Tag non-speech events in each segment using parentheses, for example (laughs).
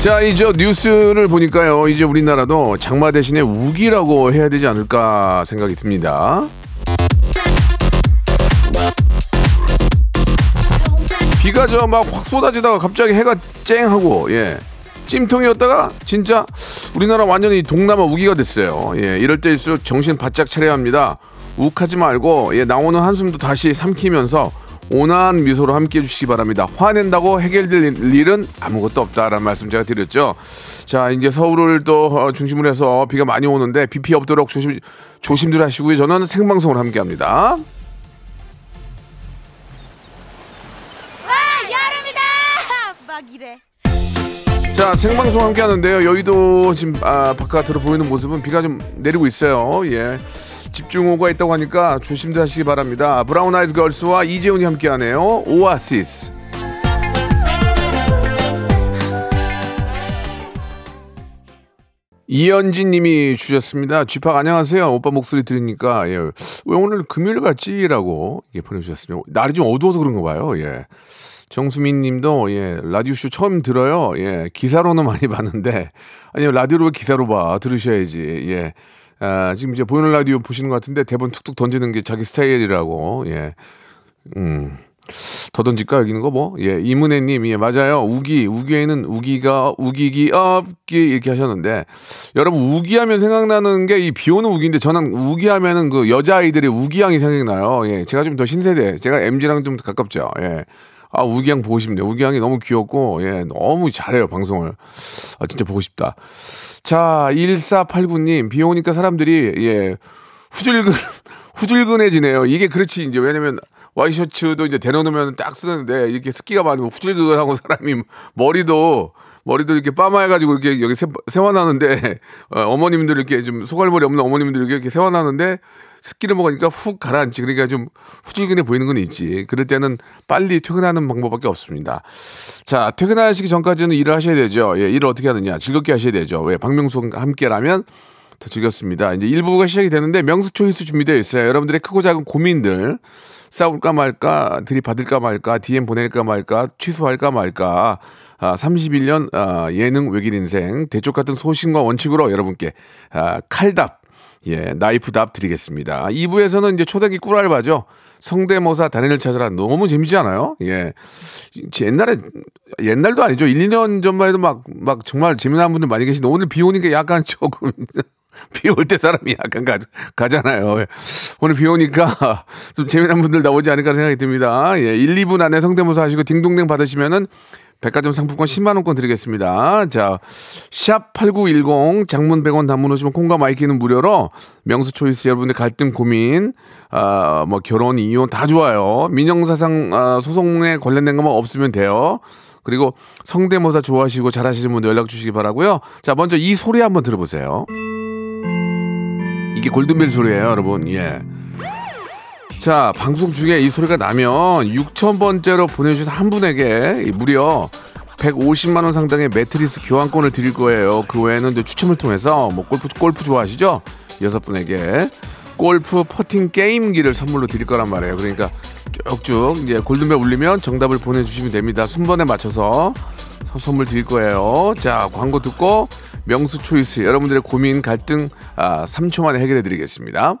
자 이제 뉴스를 보니까요 이제 우리나라도 장마 대신에 우기라고 해야 되지 않을까 생각이 듭니다 비가 저 막 확 쏟아지다가 갑자기 해가 쨍하고 예 찜통이었다가 진짜 우리나라 완전히 동남아 우기가 됐어요. 예 이럴 때일수록 정신 바짝 차려야 합니다. 욱하지 말고 예 나오는 한숨도 다시 삼키면서 온화한 미소로 함께 해주시기 바랍니다. 화낸다고 해결될 일은 아무것도 없다라는 말씀 제가 드렸죠. 자 이제 서울을 또 어, 중심으로 해서 비가 많이 오는데 비 피해 없도록 조심 조심들 하시고요. 저는 생방송을 함께 합니다. 와 여름이다 막 이래 자 생방송 함께 하는데요 여의도 지금 아, 바깥으로 보이는 모습은 비가 좀 내리고 있어요 예 집중호우가 있다고 하니까 조심들 하시기 바랍니다 브라운 아이즈 걸스와 이재훈이 함께 하네요 오아시스 이현진 님이 주셨습니다. 쥐팍 안녕하세요. 오빠 목소리 들으니까 예. 왜 오늘 금요일 같지라고 이게 보내주셨습니다. 날이 좀 어두워서 그런가 봐요. 예. 정수민 님도 예, 라디오쇼 처음 들어요. 예, 기사로는 많이 봤는데 아니요, 라디오로 왜 기사로 봐. 들으셔야지. 예. 아, 지금 이제 보이는 라디오 보시는 것 같은데 대본 툭툭 던지는 게 자기 스타일이라고. 예. 음. 더 던질까 여기는 거 뭐? 예, 이문혜님, 예, 맞아요. 우기, 우기에는 우기가 우기기 없기 이렇게 하셨는데 여러분 우기하면 생각나는 게 이 비오는 우기인데 저는 우기하면은 그 여자 아이들의 우기양이 생각나요. 예, 제가 좀 더 신세대, 제가 MG랑 좀 가깝죠. 예. 아, 우기양 보고 싶네요. 우기양이 너무 귀엽고, 예, 너무 잘해요, 방송을. 아, 진짜 보고 싶다. 자, 1489님, 비 오니까 사람들이, 예, 후줄근, (laughs) 후줄근해지네요. 이게 그렇지, 이제, 왜냐면, 와이셔츠도 이제 대놓으면 딱 쓰는데, 이렇게 습기가 많으면 후줄근하고 사람이 머리도, 머리도 이렇게 빠마해가지고 이렇게 여기 세, 세워놨는데, 어, 어머님들 이렇게 좀 소갈머리 없는 어머님들 이렇게 세워놨는데, 습기를 먹으니까 훅 가라앉지. 그러니까 좀 후질근해 보이는 건 있지. 그럴 때는 빨리 퇴근하는 방법밖에 없습니다. 자, 퇴근하시기 전까지는 일을 하셔야 되죠. 예, 일을 어떻게 하느냐. 즐겁게 하셔야 되죠. 왜? 박명수와 함께라면 더 즐겁습니다. 이제 1부가 시작이 되는데 명수 초이스 준비되어 있어요. 여러분들의 크고 작은 고민들. 싸울까 말까, 들이받을까 말까, DM 보낼까 말까, 취소할까 말까. 아, 31년 아, 예능 외길 인생 대쪽 같은 소신과 원칙으로 여러분께 아, 칼답 예, 나이프 답 드리겠습니다. 2부에서는 이제 초대기 꿀알바죠. 성대모사 단연을 찾아라. 너무 재미지 않아요? 예. 옛날에, 옛날도 아니죠. 1, 2년 전만 해도 막, 막 정말 재미난 분들 많이 계신데 오늘 비 오니까 약간 조금. (laughs) 비 올 때 사람이 약간 가, 가잖아요. 예. 오늘 비 오니까 (laughs) 좀 재미난 분들 나오지 않을까 생각이 듭니다. 예, 1, 2분 안에 성대모사 하시고 딩동댕 받으시면은 백화점 상품권 10만 원권 드리겠습니다. 자, 샵8910 장문 100원 단문 오시면 콩과 마이키는 무료로 명수 초이스 여러분의 갈등 고민 아, 뭐 결혼 이혼 다 좋아요. 민형사상 아, 소송에 관련된 것만 없으면 돼요. 그리고 성대모사 좋아하시고 잘하시는 분들 연락 주시기 바라고요. 자, 먼저 이 소리 한번 들어보세요. 이게 골든벨 소리예요, 여러분. 예. 자, 방송 중에 이 소리가 나면 6,000번째로 보내주신 한 분에게 무려 150만 원 상당의 매트리스 교환권을 드릴 거예요. 그 외에는 이제 추첨을 통해서 뭐 골프 골프 좋아하시죠? 여섯 분에게 골프 퍼팅 게임기를 선물로 드릴 거란 말이에요. 그러니까 쭉쭉 이제 골든벨 울리면 정답을 보내주시면 됩니다. 순번에 맞춰서 서- 선물 드릴 거예요. 자, 광고 듣고 명수 초이스 여러분들의 고민 갈등 아, 3초 만에 해결해 드리겠습니다.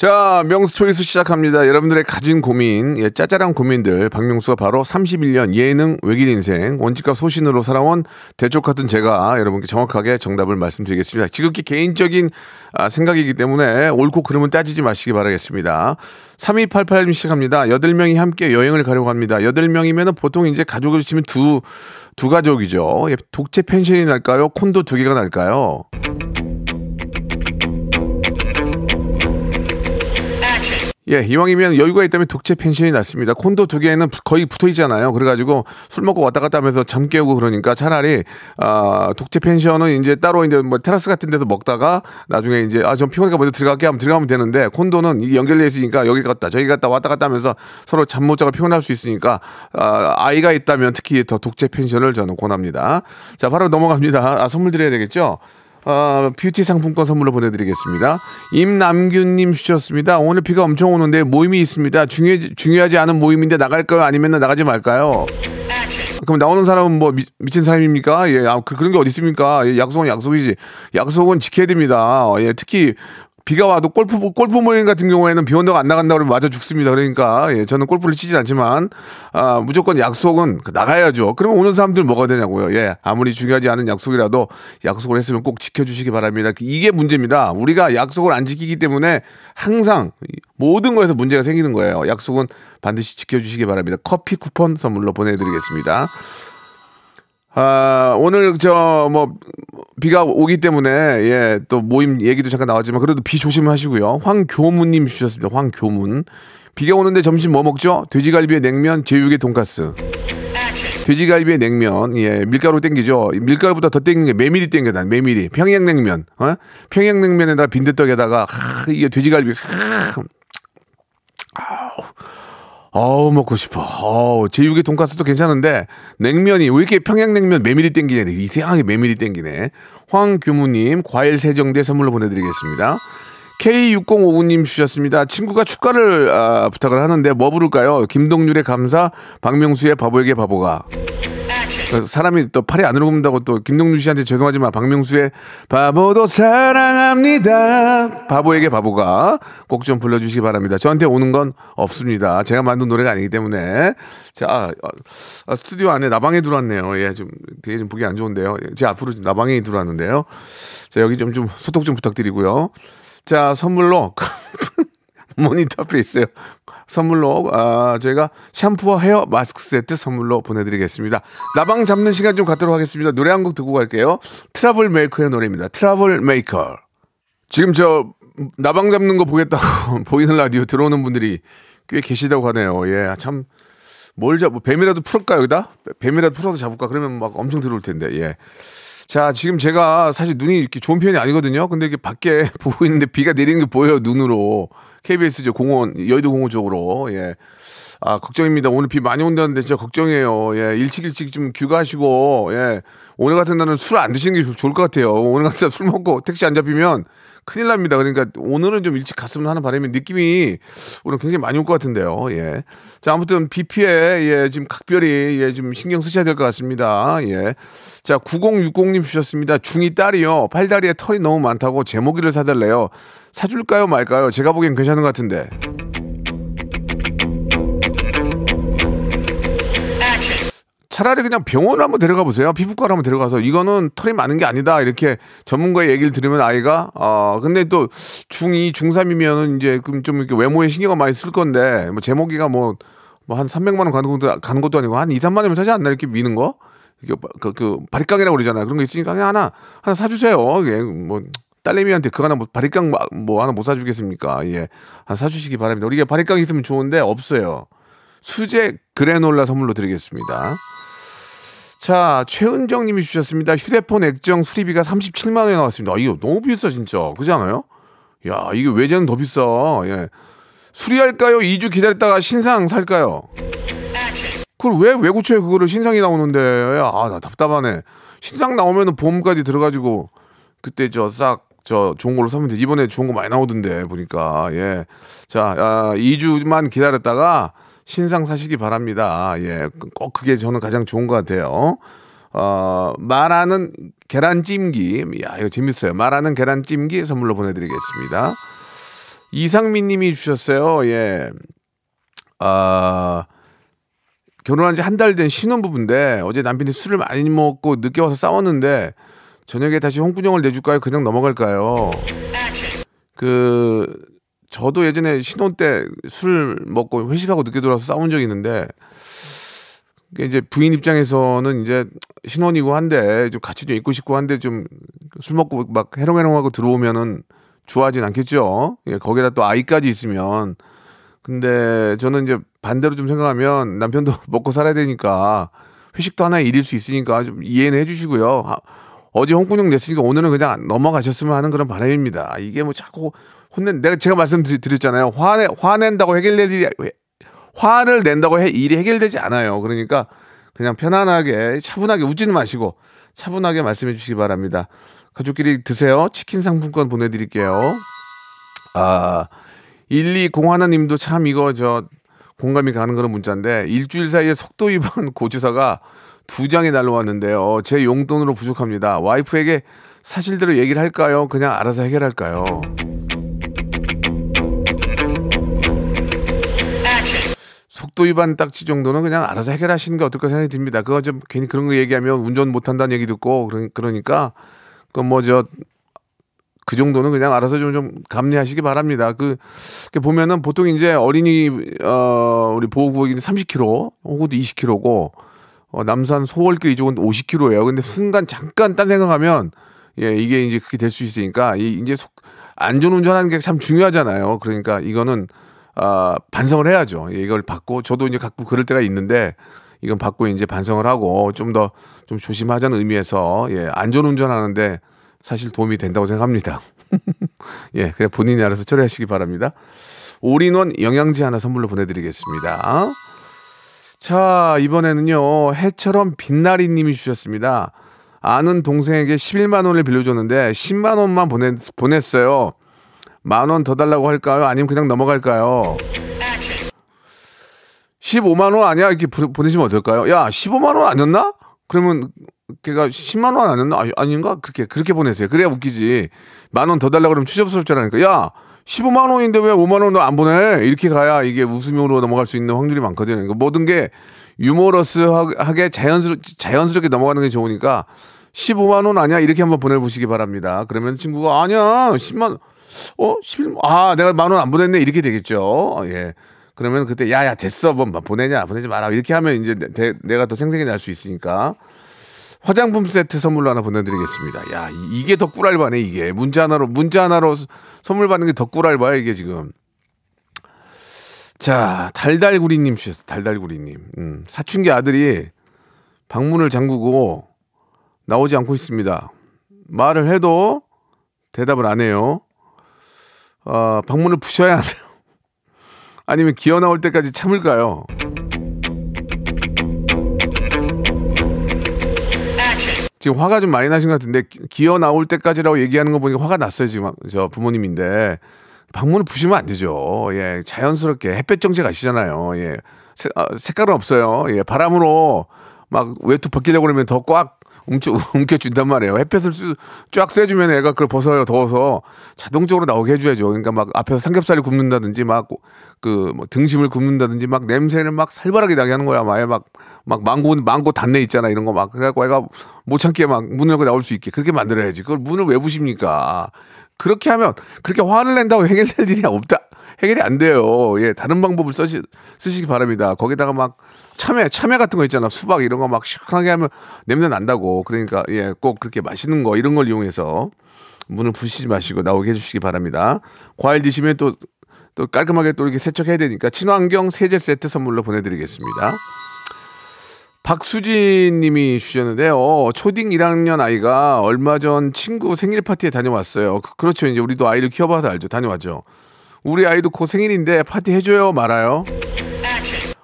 자, 명수 초이스 시작합니다. 여러분들의 가진 고민, 예, 짜잘한 고민들, 박명수가 바로 31년 예능 외길 인생, 원칙과 소신으로 살아온 대쪽 같은 제가 여러분께 정확하게 정답을 말씀드리겠습니다. 지극히 개인적인 아, 생각이기 때문에 옳고 그름은 따지지 마시기 바라겠습니다. 3288님 시작합니다. 8명이 함께 여행을 가려고 합니다. 8명이면 보통 이제 가족을 치면 두, 두 가족이죠. 예, 독채 펜션이 날까요? 콘도 두 개가 날까요? 예, 이왕이면 여유가 있다면 독채 펜션이 낫습니다. 콘도 두 개는 거의 붙어 있잖아요. 그래가지고 술 먹고 왔다 갔다 하면서 잠 깨우고 그러니까 차라리, 아, 독채 펜션은 이제 따로 이제 뭐 테라스 같은 데서 먹다가 나중에 이제 아, 좀 피곤하니까 먼저 들어갈게 하면 들어가면 되는데 콘도는 연결되어 있으니까 여기 갔다 저기 갔다 왔다 갔다 하면서 서로 잠 못 자고 피곤할 수 있으니까, 아, 아이가 있다면 특히 더 독채 펜션을 저는 권합니다. 자, 바로 넘어갑니다. 아, 선물 드려야 되겠죠? 어, 뷰티 상품권 선물로 보내드리겠습니다. 임남균님 주셨습니다. 오늘 비가 엄청 오는데 모임이 있습니다. 중요, 중요하지 않은 모임인데 나갈까요? 아니면 나가지 말까요? 그럼 나오는 사람은 뭐 미, 친 사람입니까? 예, 아, 그, 런게 어디 있습니까? 예, 약속은 약속이지. 약속은 지켜야 됩니다. 예, 특히 비가 와도 골프 골프 모임 같은 경우에는 비 온다고 안 나간다 그러면 맞아 죽습니다. 그러니까 예, 저는 골프를 치진 않지만 아, 무조건 약속은 나가야죠. 그러면 오는 사람들 뭐가 되냐고요. 예, 아무리 중요하지 않은 약속이라도 약속을 했으면 꼭 지켜주시기 바랍니다. 이게 문제입니다. 우리가 약속을 안 지키기 때문에 항상 모든 거에서 문제가 생기는 거예요. 약속은 반드시 지켜주시기 바랍니다. 커피 쿠폰 선물로 보내드리겠습니다. 아, 오늘 저 뭐 비가 오기 때문에 예, 또 모임 얘기도 잠깐 나왔지만 그래도 비 조심하시고요. 황교문 님 주셨습니다. 황교문. 비가 오는데 점심 뭐 먹죠? 돼지갈비에 냉면, 제육에 돈가스. 돼지갈비에 냉면, 예, 밀가루 땡기죠. 밀가루보다 더 땡기는 게 메밀이 땡겨, 난 메밀이. 평양냉면, 어? 평양냉면에다 빈대떡에다가, 하, 이게 돼지갈비, 하, 어우 먹고 싶어. 어우 제육의 돈가스도 괜찮은데 냉면이 왜 이렇게 평양냉면 메밀이 땡기냐 이상하게 메밀이 땡기네. 황규무님 과일 세정제 선물로 보내드리겠습니다. K6059님 주셨습니다. 친구가 축가를 아, 부탁을 하는데 뭐 부를까요? 김동률의 감사, 박명수의 바보에게 바보가. 그래서 사람이 또 팔이 안 오른다고 또 김동률 씨한테 죄송하지만 박명수의 바보도 사랑합니다. 바보에게 바보가 꼭 좀 불러주시기 바랍니다. 저한테 오는 건 없습니다. 제가 만든 노래가 아니기 때문에 자 아, 아, 스튜디오 안에 나방이 들어왔네요. 예, 좀 되게 좀 보기 안 좋은데요. 예, 제 앞으로 나방이 들어왔는데요. 자 여기 좀좀 소독 좀 부탁드리고요. 자 선물로 (laughs) 모니터 앞에 있어요. 선물로 아, 저희가 샴푸와 헤어 마스크 세트 선물로 보내드리겠습니다. 나방 잡는 시간 좀 갖도록 하겠습니다. 노래 한 곡 듣고 갈게요. 트러블 메이커의 노래입니다. 트러블 메이커. 지금 저 나방 잡는 거 보겠다고 (laughs) 보이는 라디오 들어오는 분들이 꽤 계시다고 하네요. 예, 참. 뭘 잡, 뭐 뱀이라도 풀을까, 여기다? 뱀이라도 풀어서 잡을까? 그러면 막 엄청 들어올 텐데, 예. 자, 지금 제가 사실 눈이 이렇게 좋은 편이 아니거든요. 근데 이게 밖에 (laughs) 보고 있는데 비가 내리는 게 보여요, 눈으로. KBS 저 공원, 여의도 공원 쪽으로. 예. 아, 걱정입니다. 오늘 비 많이 온다는데 진짜 걱정이에요. 예. 일찍 일찍 좀 귀가하시고, 예. 오늘 같은 날은 술 안 드시는 게 좋을 것 같아요. 오늘 같은 날 술 먹고 택시 안 잡히면 큰일 납니다. 그러니까 오늘은 좀 일찍 갔으면 하는 바람에 느낌이 오늘 굉장히 많이 올 것 같은데요. 예. 자, 아무튼 비 피해, 예, 지금 각별히, 예, 좀 신경 쓰셔야 될 것 같습니다. 예. 자, 9060님 주셨습니다. 중이 딸이요. 팔다리에 털이 너무 많다고 제모기를 사달래요. 사줄까요, 말까요? 제가 보기엔 괜찮은 것 같은데. 차라리 그냥 병원 한번 데려가 보세요. 피부과를 한번 데려가서 이거는 털이 많은 게 아니다. 이렇게 전문가의 얘기를 들으면 아이가 어 근데 또 중2, 중3이면은 이제 좀 이렇게 외모에 신경을 많이 쓸 건데 뭐 제목이가 뭐 뭐한 300만 원 가는 것도 가는 것도 아니고 한 2, 3만 원이면 사지 않나 이렇게 미는 거? 이게 그, 그 바리깡이라고 그러잖아요. 그런 거 있으니까 그냥 하나 하나 사 주세요. 이게 뭐 딸내미한테 그거 하나 뭐 바리깡 뭐 하나 못 사주겠습니까? 예, 하나 사주시기 바랍니다. 우리가 바리깡 있으면 좋은데 없어요. 수제 그래놀라 선물로 드리겠습니다. 자, 최은정 님이 주셨습니다. 휴대폰 액정 수리비가 37만 원이 나왔습니다. 아, 이거 너무 비싸 진짜. 그렇지 않아요? 야, 이게 외제는 더 비싸. 예. 수리할까요? 2주 기다렸다가 신상 살까요? 그걸 왜, 왜 고쳐요? 그거를 신상이 나오는데. 아, 나 답답하네. 신상 나오면은 보험까지 들어가지고 그때 저 싹 저 좋은 걸로 사면 돼. 이번에 좋은 거 많이 나오던데 보니까. 예. 자, 아, 2주만 기다렸다가 신상 사시기 바랍니다. 예. 꼭 그게 저는 가장 좋은 것 같아요. 어, 말하는 계란찜기. 야, 이거 재밌어요. 말하는 계란찜기 선물로 보내드리겠습니다. 이상민 님이 주셨어요. 예. 아, 결혼한 지 한 달 된 신혼부부인데 어제 남편이 술을 많이 먹고 늦게 와서 싸웠는데 저녁에 다시 홍군형을 내줄까요? 그냥 넘어갈까요? 그 저도 예전에 신혼 때 술 먹고 회식하고 늦게 돌아서 싸운 적이 있는데 이제 부인 입장에서는 이제 신혼이고 한데 좀 같이 좀 있고 싶고 한데 좀 술 먹고 막 해롱해롱하고 들어오면은 좋아하진 않겠죠. 예, 거기다 또 아이까지 있으면 근데 저는 이제 반대로 좀 생각하면 남편도 (laughs) 먹고 살아야 되니까 회식도 하나의 일일 수 있으니까 좀 이해는 해주시고요. 아, 어제 홍군형 냈으니까 오늘은 그냥 넘어가셨으면 하는 그런 바람입니다. 이게 뭐 자꾸 혼낸 내가 제가 말씀드렸잖아요. 화내 화낸다고 일이 화를 낸다고 해 일이 해결되지 않아요. 그러니까 그냥 편안하게 차분하게 웃지는 마시고 차분하게 말씀해 주시기 바랍니다. 가족끼리 드세요. 치킨 상품권 보내드릴게요. 아 1201님도 참 이거 저 공감이 가는 그런 문자인데 일주일 사이에 속도 위반 (laughs) 고지서가 두 장이 날라왔는데요. 제 용돈으로 부족합니다. 와이프에게 사실대로 얘기를 할까요? 그냥 알아서 해결할까요? 속도 위반 딱지 정도는 그냥 알아서 해결하시는 게 어떨까 생각이 듭니다. 그거 좀 괜히 그런 거 얘기하면 운전 못한다는 얘기 듣고 그러니까 그 뭐 저 그 정도는 그냥 알아서 좀, 좀 감내하시기 바랍니다. 그, 그 보면은 보통 이제 어린이, 어, 우리 보호구역이 30km, 호구도 20km고, 어, 남산 소월길 이쪽은 50km예요. 근데 순간 잠깐 딴 생각하면, 예, 이게 이제 그렇게 될 수 있으니까, 이, 이제 속, 안전 운전하는 게 참 중요하잖아요. 그러니까 이거는, 아, 반성을 해야죠. 예, 이걸 받고, 저도 이제 가끔 그럴 때가 있는데, 이건 받고 이제 반성을 하고 좀더좀 조심하자는 의미에서 예, 안전 운전 하는데 사실 도움이 된다고 생각합니다. (laughs) 예, 그냥 본인이 알아서 처리하시기 바랍니다. 올인원 영양제 하나 선물로 보내드리겠습니다. 자, 이번에는요, 해처럼 빛나리 님이 주셨습니다. 아는 동생에게 11만 원을 빌려줬는데 10만 원만 보냈, 보냈어요. 만 원 더 달라고 할까요? 아니면 그냥 넘어갈까요? 15만 원 아니야? 이렇게 보내시면 어떨까요? 야, 15만 원 아니었나? 그러면 걔가 10만 원 아니었나? 아, 아닌가? 그렇게 그렇게 보내세요. 그래야 웃기지. 만 원 더 달라고 그러면 추접스럽잖아요. 야, 15만 원인데 왜 5만 원도 안 보내? 이렇게 가야 이게 웃음으로 넘어갈 수 있는 확률이 많거든요. 그러니까 모든 게 유머러스하게 자연스럽, 자연스럽게 넘어가는 게 좋으니까 15만 원 아니야? 이렇게 한번 보내 보시기 바랍니다. 그러면 친구가 아니야, 10만, 어, 11, 아, 내가 만 원 안 보냈네. 이렇게 되겠죠. 예. 그러면 그때 야 야 됐어 뭐 보내냐 보내지 마라 이렇게 하면 이제 내, 내가 더 생생히 날 수 있으니까 화장품 세트 선물로 하나 보내드리겠습니다. 야 이게 더 꿀알바네 이게 문자 하나로 문자 하나로 선물 받는 게 더 꿀알바야 이게 지금. 자 달달구리님 주셨어 달달구리님 음, 사춘기 아들이 방문을 잠그고 나오지 않고 있습니다. 말을 해도 대답을 안 해요. 어, 방문을 부셔야 한대요. 아니면 기어 나올 때까지 참을까요? 지금 화가 좀 많이 나신 것 같은데 기어 나올 때까지라고 얘기하는 거 보니까 화가 났어요 지금 저 부모님인데 방문을 부시면 안 되죠. 예, 자연스럽게 햇볕 정책 아시잖아요. 예, 색, 아, 색깔은 없어요. 예, 바람으로 막 외투 벗기려고 그러면 더 꽉 움켜, (laughs) 움켜준단 말이에요. 햇볕을 쫙 쐬주면 애가 그걸 벗어요. 더워서 자동적으로 나오게 해줘야죠. 그러니까 막 앞에서 삼겹살을 굽는다든지 막 그 뭐 등심을 굽는다든지 막 냄새를 막 살벌하게 나게 하는 거야. 막, 막, 막 망고, 망고 단내 있잖아. 이런 거 막. 그래갖고 애가 못 참게 막 문을 열고 나올 수 있게 그렇게 만들어야지. 그걸 문을 왜 부십니까? 그렇게 하면 그렇게 화를 낸다고 해결될 일이 없다. 해결이 안 돼요. 예, 다른 방법을 쓰시, 쓰시기 바랍니다. 거기다가 막 참외, 참외 같은 거 있잖아. 수박 이런 거 막 시원하게 하면 냄새 난다고. 그러니까 예, 꼭 그렇게 맛있는 거 이런 걸 이용해서 문을 부시지 마시고 나오게 해주시기 바랍니다. 과일 드시면 또, 또 깔끔하게 또 이렇게 세척해야 되니까 친환경 세제 세트 선물로 보내드리겠습니다. 박수진 님이 주셨는데요. 초딩 1학년 아이가 얼마 전 친구 생일 파티에 다녀왔어요. 그- 그렇죠. 이제 우리도 아이를 키워봐서 알죠. 다녀왔죠. 우리 아이도 곧 생일인데 파티 해줘요 말아요.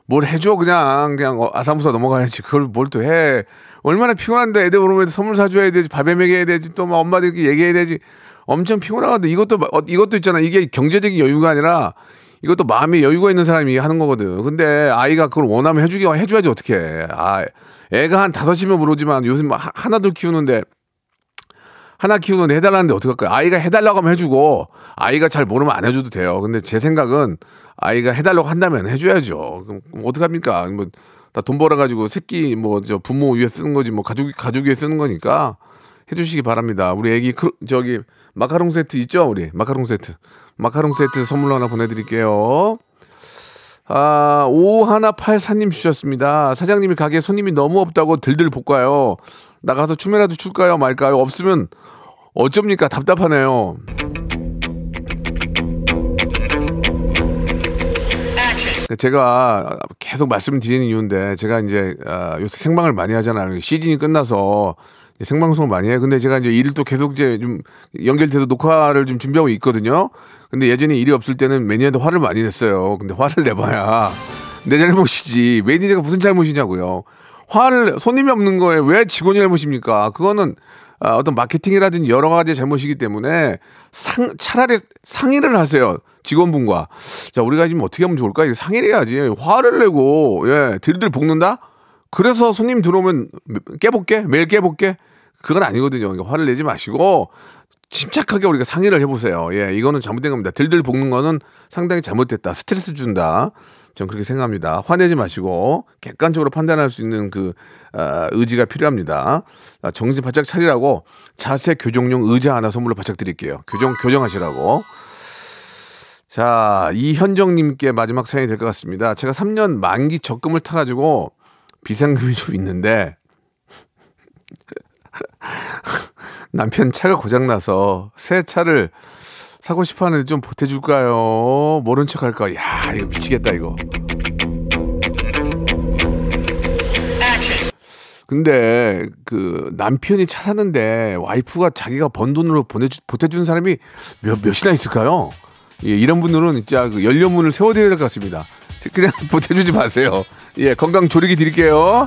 뭘 해줘 그냥 그냥 어, 아사무사 넘어가야지 그걸 뭘 또 해. 얼마나 피곤한데 애들 오면 선물 사줘야 되지 밥에 먹여야 되지 또 막 엄마들끼리 얘기해야 되지 엄청 피곤하거든. 이것도 어, 이것도 있잖아. 이게 경제적인 여유가 아니라 이것도 마음의 여유가 있는 사람이 하는 거거든. 근데 아이가 그걸 원하면 해주기 해줘야지 어떻게 해. 아 애가 한 다섯이면 모르지만 요즘 하- 하나둘 키우는데 하나 키우는데 해달라는데 어떡할까요? 아이가 해달라고 하면 해주고, 아이가 잘 모르면 안 해줘도 돼요. 근데 제 생각은 아이가 해달라고 한다면 해줘야죠. 그럼 어떡합니까? 뭐, 다 돈 벌어가지고 새끼 뭐, 저 부모 위에 쓰는 거지, 뭐, 가족, 가족 위에 쓰는 거니까 해주시기 바랍니다. 우리 애기, 크, 저기, 마카롱 세트 있죠? 우리 마카롱 세트. 마카롱 세트 선물로 하나 보내드릴게요. 아, 5184님 주셨습니다. 사장님이 가게 손님이 너무 없다고 들들 볶아요. 나가서 춤이라도 출까요? 말까요? 없으면 어쩝니까? 답답하네요. 제가 계속 말씀드리는 이유인데 제가 이제 아, 요새 생방을 많이 하잖아요. 시즌이 끝나서 생방송을 많이 해요. 근데 제가 이제 일을 또 계속 이제 좀 연결돼서 녹화를 좀 준비하고 있거든요. 근데 예전에 일이 없을 때는 매니저한테 화를 많이 냈어요. 근데 화를 내봐야 내 잘못이지. 매니저가 무슨 잘못이냐고요. 화를 손님이 없는 거에 왜 직원이 잘못입니까? 그거는 아, 어떤 마케팅이라든지 여러 가지 잘못이기 때문에 상 차라리 상의를 하세요. 직원분과. 자, 우리가 지금 어떻게 하면 좋을까? 상의를 해야지. 화를 내고 예, 들들 볶는다? 그래서 손님 들어오면 깨볼게? 매일 깨볼게? 그건 아니거든요. 화를 내지 마시고 침착하게 우리가 상의를 해보세요. 예, 이거는 잘못된 겁니다. 들들 볶는 거는 상당히 잘못됐다. 스트레스 준다. 전 그렇게 생각합니다. 화내지 마시고 객관적으로 판단할 수 있는 그 어, 의지가 필요합니다. 아, 정신 바짝 차리라고 자세 교정용 의자 하나 선물로 바짝 드릴게요. 교정 교정하시라고. 자, 이현정님께 마지막 사연이 될 것 같습니다. 제가 3년 만기 적금을 타가지고 비상금이 좀 있는데 (laughs) 남편 차가 고장나서 새 차를 사고 싶어 하는데 좀 보태줄까요? 모른 척 할까? 야, 이거 미치겠다, 이거. 근데 그 남편이 차 사는데 와이프가 자기가 번 돈으로 보내주, 보태준 사람이 몇, 몇이나 있을까요? 예, 이런 분들은 진짜 그 연료문을 세워드려야 될 것 같습니다. 그냥 (laughs) 보태주지 마세요. 예, 건강 조리기 드릴게요.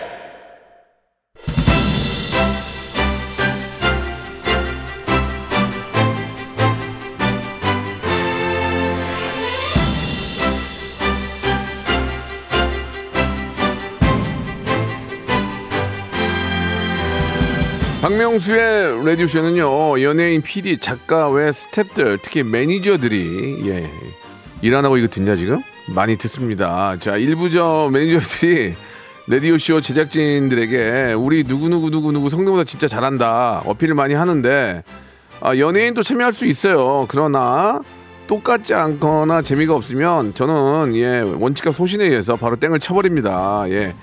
박명수의 라디오쇼는요, 연예인, PD, 작가 외 스탭들, 특히 매니저들이, 예, 일 안 하고 이거 듣냐, 지금? 많이 듣습니다. 자, 일부 저 매니저들이 라디오쇼 제작진들에게 우리 누구누구누구누구 성대모사 진짜 잘한다. 어필을 많이 하는데, 아, 연예인도 참여할 수 있어요. 그러나, 똑같지 않거나 재미가 없으면 저는, 예, 원칙과 소신에 의해서 바로 땡을 쳐버립니다. 예.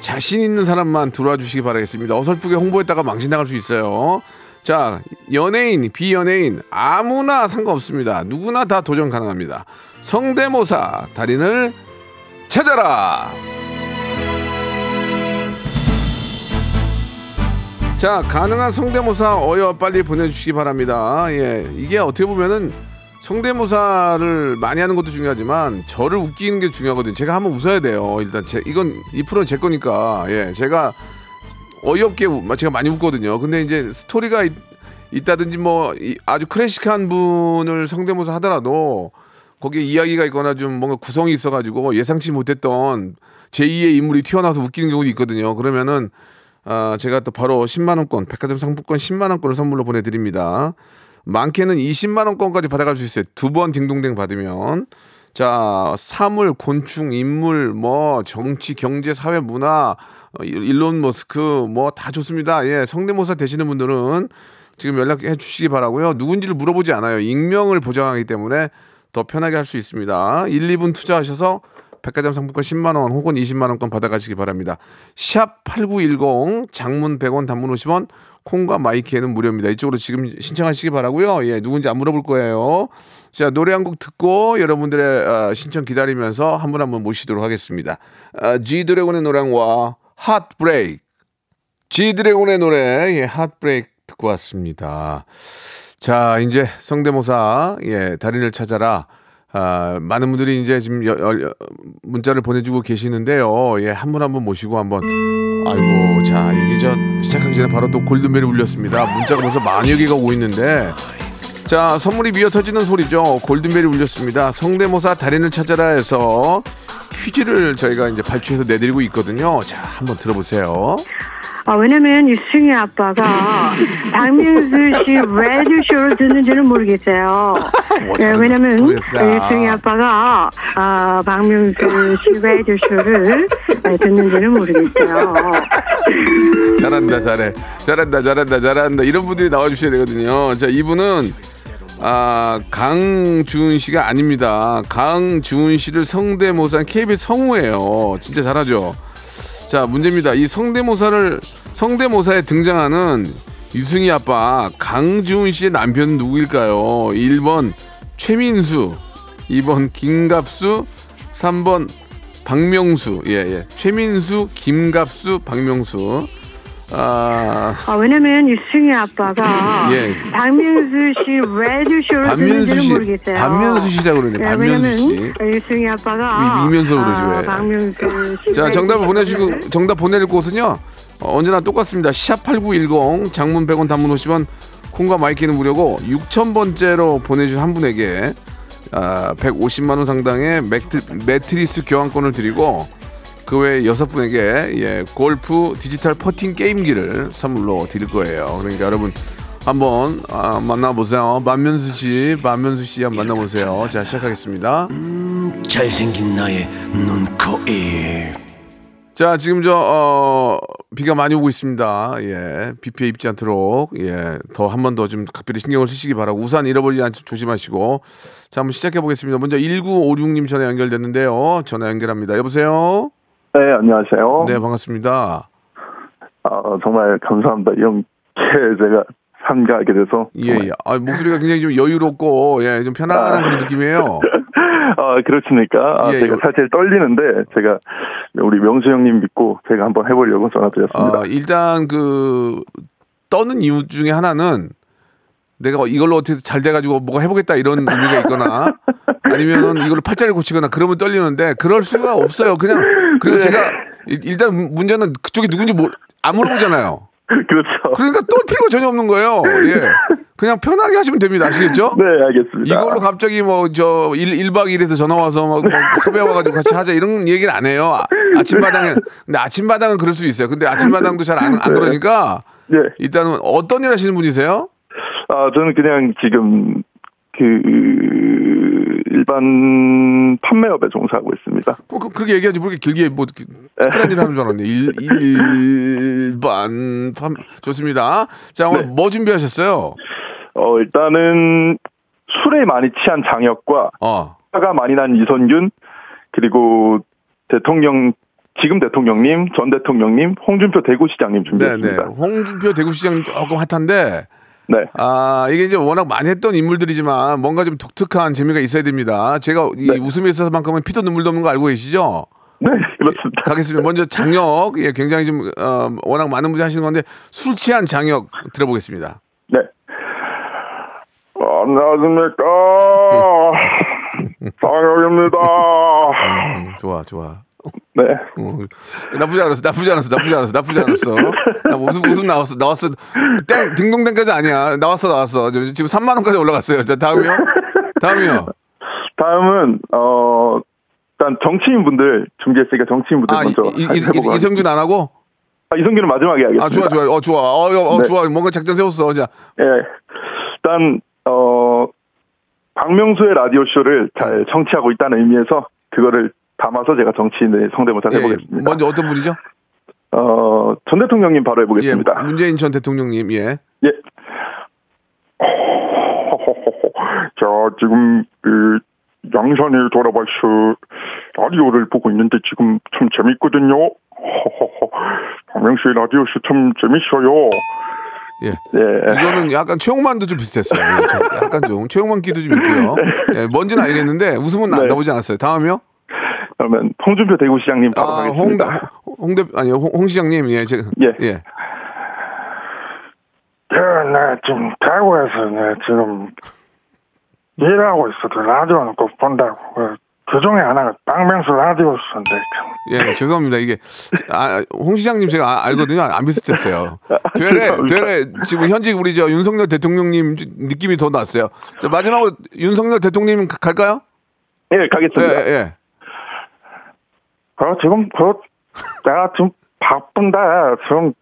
자신 있는 사람만 들어와 주시기 바라겠습니다. 어설프게 홍보했다가 망신당할 수 있어요. 자, 연예인, 비연예인 아무나 상관없습니다. 누구나 다 도전 가능합니다. 성대모사 달인을 찾아라. 자, 가능한 성대모사 어여 빨리 보내주시기 바랍니다. 예, 이게 어떻게 보면은 성대모사를 많이 하는 것도 중요하지만 저를 웃기는 게 중요하거든요. 제가 한번 웃어야 돼요. 일단 제 이건 이 프로는 제 거니까 예, 제가 어이없게 우- 제가 많이 웃거든요. 근데 이제 스토리가 있, 있다든지 뭐 이- 아주 클래식한 분을 성대모사 하더라도 거기에 이야기가 있거나 좀 뭔가 구성이 있어가지고 예상치 못했던 제2의 인물이 튀어나와서 웃기는 경우도 있거든요. 그러면은 아, 제가 또 바로 10만 원권, 백화점 상품권 10만 원권을 선물로 보내드립니다. 많게는 20만 원권까지 받아갈 수 있어요. 두 번 딩동댕 받으면. 자, 사물, 곤충, 인물, 뭐 정치, 경제, 사회, 문화, 어, 일- 일론 머스크 뭐 다 좋습니다. 예, 성대모사 되시는 분들은 지금 연락해 주시기 바라고요. 누군지를 물어보지 않아요. 익명을 보장하기 때문에 더 편하게 할 수 있습니다. 1, 2분 투자하셔서 백화점 상품권 10만 원 혹은 20만 원권 받아가시기 바랍니다. 샵 8910 장문 100원 단문 50원 콩과 마이키에는 무료입니다. 이쪽으로 지금 신청하시기 바라고요. 예, 누군지 안 물어볼 거예요. 자, 노래 한 곡 듣고 여러분들의 어, 신청 기다리면서 한 분 한분 모시도록 하겠습니다. 어, G 드래곤의 노래와 핫 브레이크 G 드래곤의 노래 예, 핫 브레이크 듣고 왔습니다. 자, 이제 성대모사, 예, 달인을 찾아라. 아, 많은 분들이 이제 지금 여- 여- 문자를 보내주고 계시는데요. 예, 한분 한 분 모시고 한번. 아이고, 자, 이게 저 시작하기 전에 바로 또 골든벨이 울렸습니다. 문자가 벌써 만여 개가 오고 있는데. 자, 선물이 미어 터지는 소리죠. 골든벨이 울렸습니다. 성대모사 달인을 찾아라 해서 퀴즈를 저희가 이제 발주해서 내드리고 있거든요. 자, 한번 들어보세요. 아, 왜냐면 유승희 아빠가 (laughs) 박명수 씨 라디오 쇼를 듣는지는 모르겠어요. 예, 왜냐면 모르겠어요. 유승희 아빠가 아, 박명수 씨 라디오 쇼를 예, 듣는지는 모르겠어요. 잘한다, 잘해. 잘한다, 잘한다, 잘한다. 이런 분들이 나와주셔야 되거든요. 자, 이분은, 아, 강주은 씨가 아닙니다. 강주은 씨를 성대모사한 KBS 성우예요. 진짜 잘하죠. 자, 문제입니다. 이 성대모사를, 성대모사에 등장하는 유승희 아빠 강주은 씨의 남편은 누구일까요? 1번 최민수, 2번 김갑수, 3번 박명수. 예, 예. 최민수, 김갑수, 박명수. 아, 아, 왜냐면 유승희 아빠가 (laughs) 예. 박명수 씨 라디오 쇼를 반면수 듣는지는 씨, 모르겠어요. 반면수 씨자 그러네. 예, 반면수 씨. 유승희 아빠가 위- 위면서 그러지, 아, 왜. 박명수 씨 자, 정답을 쇼를 보내주시고, 정답 보낼 곳은요, 어, 언제나 똑같습니다. 샵8910, 장문 100원, 단문 50원, 콩과 마이키는 무료고, 6,000번째로 보내주신 한 분에게, 아, 150만 원 상당의 매트, 매트리스 교환권을 드리고, 그 외에 여섯 분에게, 예, 골프 디지털 퍼팅 게임기를 선물로 드릴 거예요. 그러니까 여러분, 한번 아, 만나보세요. 만면수 씨, 만면수 씨 한번 만나보세요. 자, 시작하겠습니다. 잘생긴 나의 눈, 코, 입 자, 지금 저, 어, 비가 많이 오고 있습니다. 예. 비 피해 입지 않도록, 예. 더 한 번 더 좀 각별히 신경을 쓰시기 바라고, 우산 잃어버리지 않도록 조심하시고. 자, 한번 시작해 보겠습니다. 먼저 1956님 전화 연결됐는데요. 전화 연결합니다. 여보세요? 네, 안녕하세요. 네, 반갑습니다. 아, 정말 감사합니다. 이런 게 제가 참가하게 돼서. 예, 예. 아, 목소리가 굉장히 좀 여유롭고, 예, 좀 편안한 그런 느낌이에요. (laughs) 아, 그렇습니까? 아, 예, 제가 예. 사실 떨리는데, 제가 우리 명수 형님 믿고 제가 한번 해보려고 전화드렸습니다. 아, 일단 그 떠는 이유 중에 하나는 내가 이걸로 어떻게 잘 돼가지고 뭐가 해보겠다 이런 의미가 있거나 (laughs) 아니면은 이걸로 팔자를 고치거나 그러면 떨리는데 그럴 수가 없어요. 그냥 그리고 네. 제가 일- 일단 문제는 그쪽이 누군지 모- 안 물어보잖아요. (laughs) 그렇죠. 그러니까 떨 필요가 전혀 없는 거예요. 예. 그냥 편하게 하시면 됩니다. 아시겠죠? (laughs) 네, 알겠습니다. 이걸로 갑자기 뭐저 1, 박 2일에서 전화 와서 막, 뭐 섭외 와가지고 같이 하자 이런 얘기는 안 해요. 아, 아침마당에 근데 아침마당은 그럴 수 있어요. 근데 아침마당도 잘 안 안 그러니까 네. 일단은 어떤 일 하시는 분이세요? 아, 저는 그냥 지금 그 일반 판매업에 종사하고 있습니다. 그, 그, 그렇게 얘기하지 뭐 이렇게 길게 뭐 특별한 일 하는 줄 알았네. 일, 일반 판 좋습니다. 자 오늘 네. 뭐 준비하셨어요? 어, 일단은 술에 많이 취한 장혁과 어. 화가 많이 난 이선균 그리고 대통령 지금 대통령님 전 대통령님 홍준표 대구시장님 네네. 준비했습니다. 홍준표 대구시장님 조금 핫한데 네. 아, 이게 이제 워낙 많이 했던 인물들이지만 뭔가 좀 독특한 재미가 있어야 됩니다. 제가 이 네. 웃음에 있어서만큼은 피도 눈물도 없는 거 알고 계시죠? 네, 그렇습니다. 가겠습니다. 먼저 장혁, 예, 굉장히 좀, 어, 워낙 많은 분들이 하시는 건데 술 취한 장혁 들어보겠습니다. 네. 안녕하십니까. (laughs) 장혁입니다. 음, 좋아, 좋아. 네. 어, 나쁘지 않았어, 나쁘지 않았어, 나쁘지 않았어, 나쁘지 않았어. 나 웃음, 웃음 나왔어, 나왔어. 땡, 딩동댕까지 아니야. 나왔어, 나왔어. 저- 지금 3만원까지 올라갔어요. 자, 다음이요? 다음이요? 다음은 어 일단 정치인 분들 준비했으니까 정치인 분들 아, 이, 먼저 이, 이, 이, 이성균 안 하고? 아, 이성균은 마지막에 하겠습니다. 아, 좋아, 좋아. 어, 좋아. 어, 어, 어, 네. 좋아. 뭔가 작전 세웠어. 자, 예. 일단 어 박명수의 라디오 쇼를 잘 청취하고 있다는 의미에서 그거를 담아서 제가 정치인의 성대모사를 예, 예. 해보겠습니다. 먼저 어떤 분이죠? 어, 전 대통령님 바로 예, 해보겠습니다. 문재인 전 대통령님, 예. 예. (laughs) 자, 지금 그 양산에 돌아봐서 라디오를 보고 있는데 지금 참 재밌거든요. (laughs) 박명수의 라디오 쇼참 재밌어요. 예. 예. 이거는 약간 최홍만도 좀 비슷했어요. 예, 저- 약간 좀 최홍만 끼도 좀 있고요. 예, 뭔지는 알겠는데 웃음은 나- 네. 나오지 않았어요. 다음이요? 그러면 홍준표 대구시장님 바로 아, 홍, 홍. 홍대, 아니, 홍, 홍 시장님, 예, 제가, 예. 예. 예, 네, 지금 대구에서 네, 지금 일하고 있어도 라디오는 꼭 본다고. 그, 그 중에 하나가 박명수 라디오 쇼인데. 예, 죄송합니다. 이게 아, 홍 시장님 제가 아- 알거든요. 안 비슷했어요. (laughs) 되레. 되레 지금 현직 우리 저 윤석열 대통령님 느낌이 더 났어요. 자, 마지막으로 윤석열 대통령 가- 갈까요? 예, 예, 가겠습니다. 예, 예. 그 지금 그 내가 지금 바쁜데 지금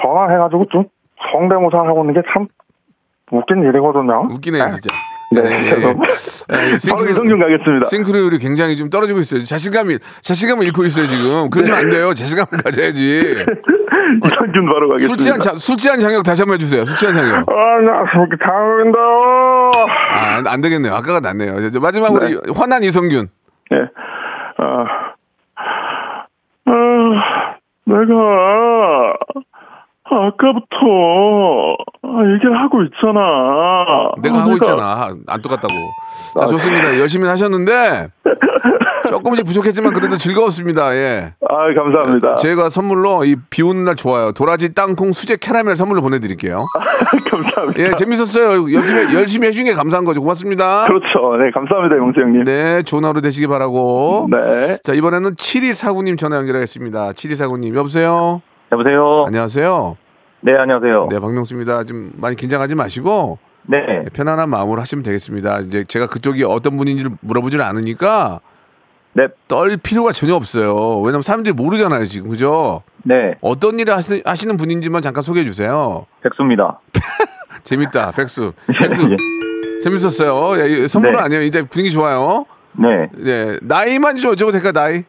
전화해가지고 좀 성대모사 하고 있는 게 참 웃긴 일이거든요. 웃기네요, 진짜. 네. 죄송합니다. 예, 바로 이성균 가겠습니다. 싱크로율이 굉장히 좀 떨어지고 있어요. 자신감이 자신감을 잃고 있어요 지금. 그러시면 안 돼요. 자신감을 가져야지. (laughs) 이성균 바로 가겠습니다. 술 취한 자, 술 취한 장혁 다시 한번 해주세요. 술 취한 장혁. 아, 나 그렇게 당한다. 아, 안, 안 되겠네요. 아까가 낫네요. 이제 마지막으로 이 화난 이성균. 예. 아, 아, 내가 아까부터 얘기를 하고 있잖아. 내가 아, 하고 내가- 있잖아. 안 똑같다고. 자, 좋습니다. 열심히 하셨는데 (laughs) 조금씩 부족했지만 그래도 즐거웠습니다. 예. 아, 감사합니다. 제가 선물로 이 비 오는 날 좋아요. 도라지 땅콩 수제 캐러멜 선물로 보내 드릴게요. (laughs) 감사합니다. 예, 재밌었어요. 열심히 열심히 해준 게 감사한 거죠. 고맙습니다. 그렇죠. 네, 감사합니다, 용수 형님. 네, 좋은 하루 되시기 바라고. 네. 자, 이번에는 7249님 전화 연결하겠습니다. 7249님, 여보세요? 여보세요. 안녕하세요. 네, 안녕하세요. 네, 박명수입니다. 좀 많이 긴장하지 마시고, 네. 편안한 마음으로 하시면 되겠습니다. 이제 제가 그쪽이 어떤 분인지를 물어보질 않으니까, 네. 떨 필요가 전혀 없어요. 왜냐면 사람들이 모르잖아요, 지금. 그죠? 네. 어떤 일을 하시, 하시는 분인지만 잠깐 소개해 주세요. 백수입니다. (laughs) 재밌다, 백수. (laughs) 백수. 예. 재밌었어요. 예, 이 선물은 네. 아니에요. 이제 분위기 좋아요. 네. 네, 나이만 좀 여쭤봐도 될까, 나이?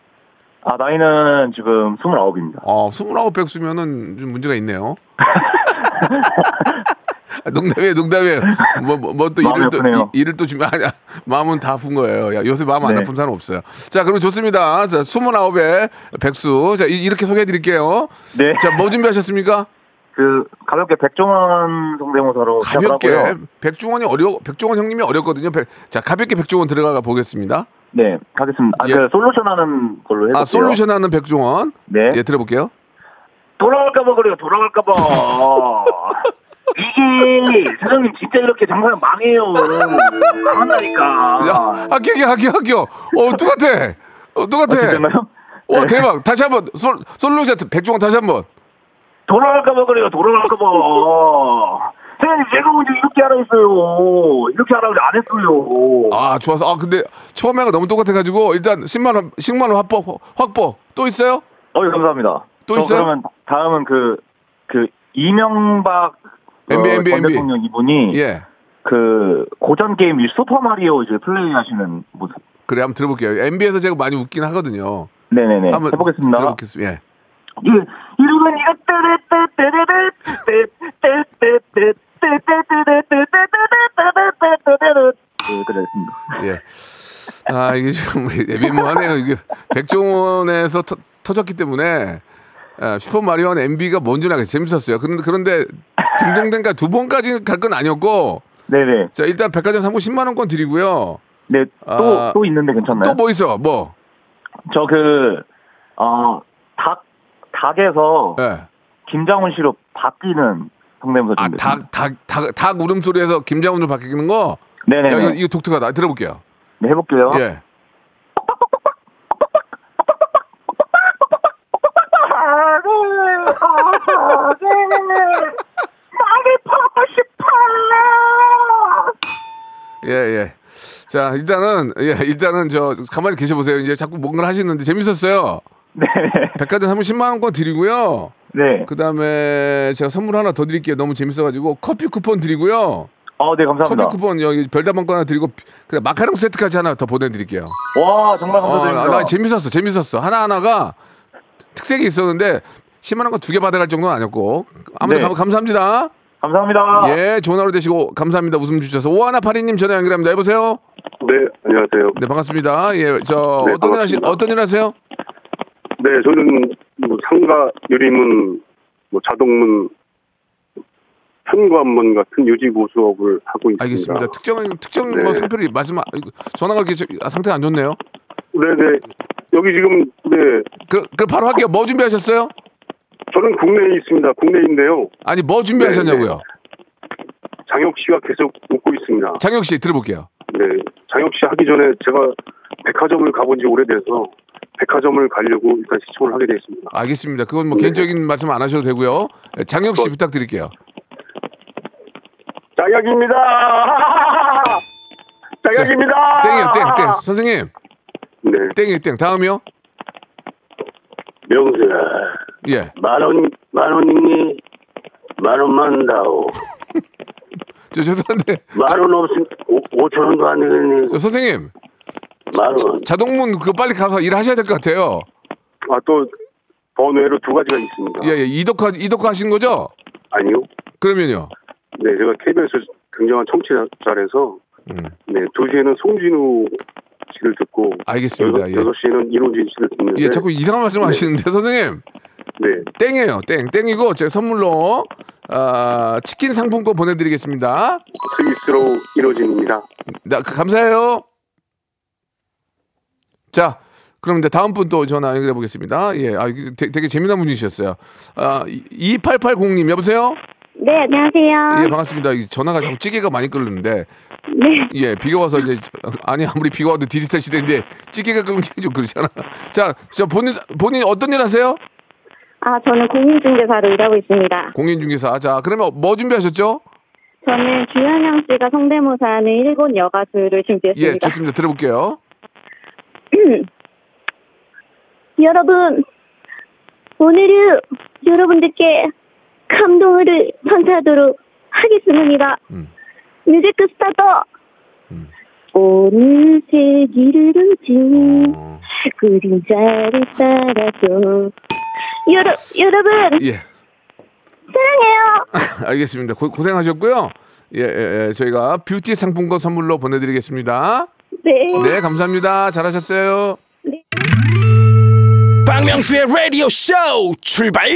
아, 나이는 지금 29입니다. 어, 29 백수면은 좀 문제가 있네요. (laughs) 농담이에요, 농담이에요. 뭐, 뭐, 뭐 또 일을 또, 아프네요. 이- 일을 또 준비, 아니, 마음은 다 아픈 거예요. 야, 요새 마음 안 네. 아픈 사람 없어요. 자, 그럼 좋습니다. 자, 29의 백수. 자, 이- 이렇게 소개해 드릴게요. 네. 자, 뭐 준비하셨습니까? 그 가볍게 백종원 성대모사로 가볍게. 백종원이 어려, 백종원 형님이 어렵거든요. 백- 자, 가볍게 백종원 들어가 보겠습니다. 네, 하겠습니다. 아, 예. 그 솔루션 하는 걸로 해볼게요. 아, 솔루션 하는 백종원. 네. 예, 들어볼게요. 돌아갈까봐 그래요. 돌아갈까봐. (laughs) 이게 사장님 진짜 이렇게 장사는 망해요. 망한다니까. 야, 합격이야, 합격, 합격. 어, 똑같아. 어, 똑같아. 아? 와, 네. 대박. 다시 한 번. 솔, 솔루션 백종원 다시 한 번. 돌아갈까봐 그래요. 돌아갈까봐. 사장님 제가 먼저 이렇게 하라 했어요. 이렇게 하라고 안 했어요. 아, 좋아서. 아, 근데 처음에가 너무 똑같아가지고 일단 10만 원, 10만 원 확보, 확보. 또 있어요? 어, 예, 감사합니다. 또 있어요? 그러면 다음은 그, 그, 이명박 MB, 어, MB, 전. 대통령 이분이 예. 그 고전 게임 이 슈퍼 마리오 이제 플레이하시는 모습. 그래, 한번 들어볼게요. MB에서 제가 많이 웃긴 하거든요. 네네네. 한번 해보겠습니다. 들어보겠습니다. 예. 예, 이름은 이거 네, 그랬습니다. 예. 아, 이게 좀 애매모하네요. 이게 백종원에서 터, 터졌기 때문에 아, 슈퍼 마리오는 MB가 뭔지는 알겠어요. 재밌었어요. 그런데, 그런데 등동댕가 두 번까지 갈 건 아니었고 네네. 자, 일단 백화점 상품 10만 원권 드리고요. 네, 또, 또 있는데 괜찮나요? 또 뭐 있어? 뭐? 저 그, 어, 닭, 닭에서 예. 김장훈 씨로 바뀌는 성대모사 아, 좀 닭, 닭, 닭, 닭 울음소리에서 김장훈으로 바뀌는 거? 네네네. 야, 이거, 이거 독특하다. 들어볼게요. 네, 해볼게요. 예. (laughs) 예, 예. 자, 일단은, 예, 일단은 저, 가만히 계셔보세요. 이제 자꾸 뭔가를 하시는데 재밌었어요. 네. 백화점 상품 10만원권 드리고요. 네. 그 다음에 제가 선물 하나 더 드릴게요. 너무 재밌어가지고. 커피 쿠폰 드리고요. 어, 네, 감사합니다. 커피 쿠폰 여기 별다방 거 하나 드리고, 그 마카롱 세트까지 하나 더 보내드릴게요. 와, 정말 어, 감사드립니다. 나 재밌었어. 재밌었어. 하나 하나가 특색이 있었는데, 10만원권 두개 받아갈 정도는 아니었고. 아무튼 네. 감- 감사합니다. 감사합니다. 예, 좋은 하루 되시고 감사합니다. 웃음 주셔서 오하나 파리님 전화 연결합니다. 여보세요. 네, 안녕하세요. 네, 반갑습니다. 예, 저 네, 어떤 일 하시 반갑습니다. 어떤 일 하세요? 네, 저는 뭐 상가 유리문, 뭐 자동문, 현관문 같은 유지 보수업을 하고 있습니다. 알겠습니다. 특정 특정 네. 뭐 상표를 말씀 이거 전화가 이렇게 저- 아, 상태가 안 좋네요. 네, 네. 여기 지금 네 그, 그 바로 할게요. 뭐 준비하셨어요? 저는 국내에 있습니다. 국내인데요. 아니 뭐 준비하셨냐고요? 장혁 씨가 계속 웃고 있습니다. 장혁 씨 들어볼게요. 네, 장혁 씨 하기 전에 제가 백화점을 가본 지 오래돼서 백화점을 가려고 일단 시청을 하게 됐습니다. 알겠습니다. 그건 뭐 개인적인 말씀 안 하셔도 되고요. 예, 장혁 씨 부탁드릴게요. 장혁입니다. (laughs) 장혁입니다. 땡이요, 땡, 땡. 선생님. 네. 땡이 땡. 다음이요? 명수야. 예. 만 원, 만 원이니? 만 원만 다오. (laughs) 저 죄송한데. 만 원 없으면 오, 천 원도 안 되겠니? 저 선생님. 만 원. 자동문 그거 빨리 가서 일하셔야 될 것 같아요. 아, 또 번외로 두 가지가 있습니다. 예, 예. 이덕화 이덕화 하신 거죠? 아니요. 그러면요. 네, 제가 KBS 굉장한 청취자라서 음. 네, 2시에는 송진우 씨를 듣고 알겠습니다. 예. 6시에는 이론진 씨를 듣는데 예, 자꾸 이상한 말씀 네. 하시는데 선생님. 네. 땡이에요. 땡. 땡이고 제가 선물로 아, 치킨 상품권 보내 드리겠습니다. 스위스로 이루어집니다. 나, 그, 감사해요. 자, 그럼 이제 다음 분 또 전화 연결해 보겠습니다. 예, 아, 이게 되- 되게 재미난 분이셨어요. 아, 2880님, 여보세요? 네, 안녕하세요. 예, 반갑습니다. 이 전화가 자꾸 찌개가 많이 끓는데. 네. 예, 비가 와서 이제, 아니, 아무리 비가 와도 디지털 시대인데 찌개가 끊기기 좀 그렇잖아. 자, 저 본인, 본인 어떤 일 하세요? 아, 저는 공인중개사로 일하고 있습니다. 공인중개사. 자, 그러면 뭐 준비하셨죠? 저는 주현영 씨가 성대모사 하는 일본 여가수를 예, 준비했습니다. 좋습니다. 들어볼게요. 여러분, 오늘은 여러분들께 감동을 선사하도록 하겠습니다. 뮤직 스타트! 오늘 세기를 훔친 그림자를 따라서 여러, 여러분 예. 사랑해요. 알겠습니다. 고, 고생하셨고요. 예, 예, 예, 저희가 뷰티 상품권 선물로 보내드리겠습니다. 네. 네, 감사합니다. 잘하셨어요. 박명수의 라디오 쇼 출발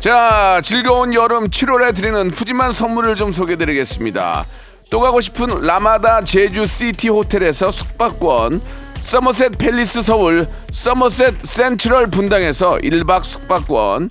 자, 즐거운 여름 7월에 드리는 푸짐한 선물을 좀 소개드리겠습니다. 또 가고 싶은 라마다 제주 시티 호텔에서 숙박권, 서머셋 팰리스 서울, 서머셋 센트럴 분당에서 1박 숙박권,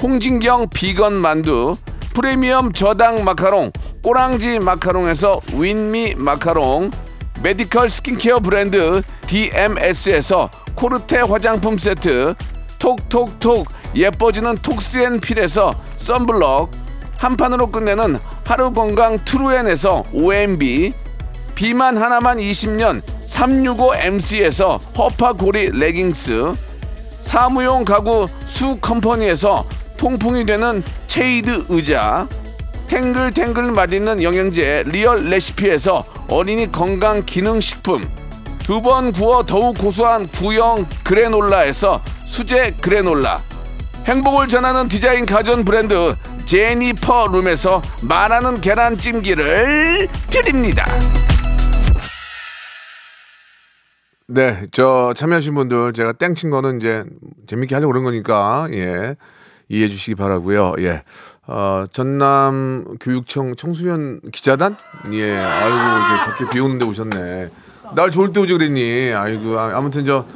홍진경 비건 만두 프리미엄 저당 마카롱 꼬랑지 마카롱에서 윈미 마카롱 메디컬 스킨케어 브랜드 DMS에서 코르테 화장품 세트 톡톡톡 예뻐지는 톡스앤필에서 썬블럭 한 판으로 끝내는 하루 건강 트루엔에서 OMB 비만 하나만 20년 365MC에서 허파고리 레깅스 사무용 가구 수 컴퍼니에서 통풍이 되는 체이드 의자. 탱글탱글 맛있는 영양제 리얼 레시피에서 어린이 건강 기능 식품. 두 번 구워 더욱 고소한 구형 그래놀라에서 수제 그래놀라. 행복을 전하는 디자인 가전 브랜드 제니퍼 룸에서 말하는 계란찜기를 드립니다. 네, 저 참여하신 분들 제가 땡친 거는 이제 재밌게 하려고 그런 거니까 예 이해해 주시기 바라고요. 예, 어, 전남 교육청 청소년 기자단 예, 아이고 그렇게 비 오는데 오셨네. 날 좋을 때 오지 그랬니? 아이고 아, 아무튼 저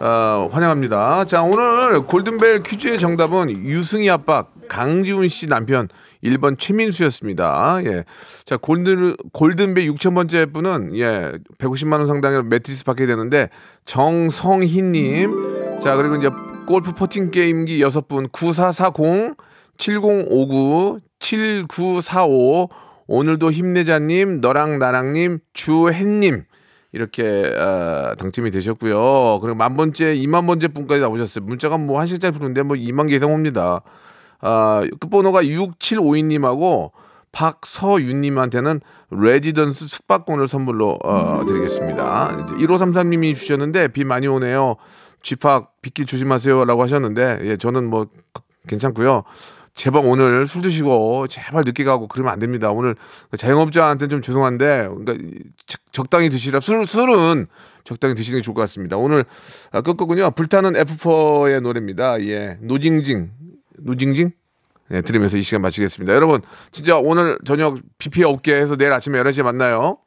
어, 환영합니다. 자 오늘 골든벨 퀴즈의 정답은 유승희 아빠 강지훈 씨 남편 1번 최민수였습니다. 예. 자, 골든, 골든벨 6,000번째 분은, 예, 150만원 상당의 매트리스 받게 되는데, 정성희님. 자, 그리고 이제 골프 퍼팅 게임기 6분 9440 7059 7945 오늘도 힘내자님 너랑 나랑님 주혜님 이렇게 어, 당첨이 되셨고요. 그리고 만 번째, 2만 번째 분까지 나오셨어요. 문자가 뭐한 시간짜리 부르는데 뭐 2만 개 이상 옵니다. 아, 끝번호가 6752님하고 박서윤님한테는 레지던스 숙박권을 선물로 어, 드리겠습니다. 1533님이 주셨는데 비 많이 오네요. 쥐팍 빗길 조심하세요라고 하셨는데 예, 저는 뭐 괜찮고요. 제발 오늘 술 드시고 제발 늦게 가고 그러면 안 됩니다. 오늘 자영업자한테 좀 죄송한데 그러니까 적당히 드시라 술 술은 적당히 드시는 게 좋을 것 같습니다. 오늘 아, 끝곡은요 불타는 F4의 노래입니다. 예 노징징 노징징 예, 들으면서 이 시간 마치겠습니다. 여러분 진짜 오늘 저녁 비 피해 없게 해서 내일 아침에 11시에 만나요.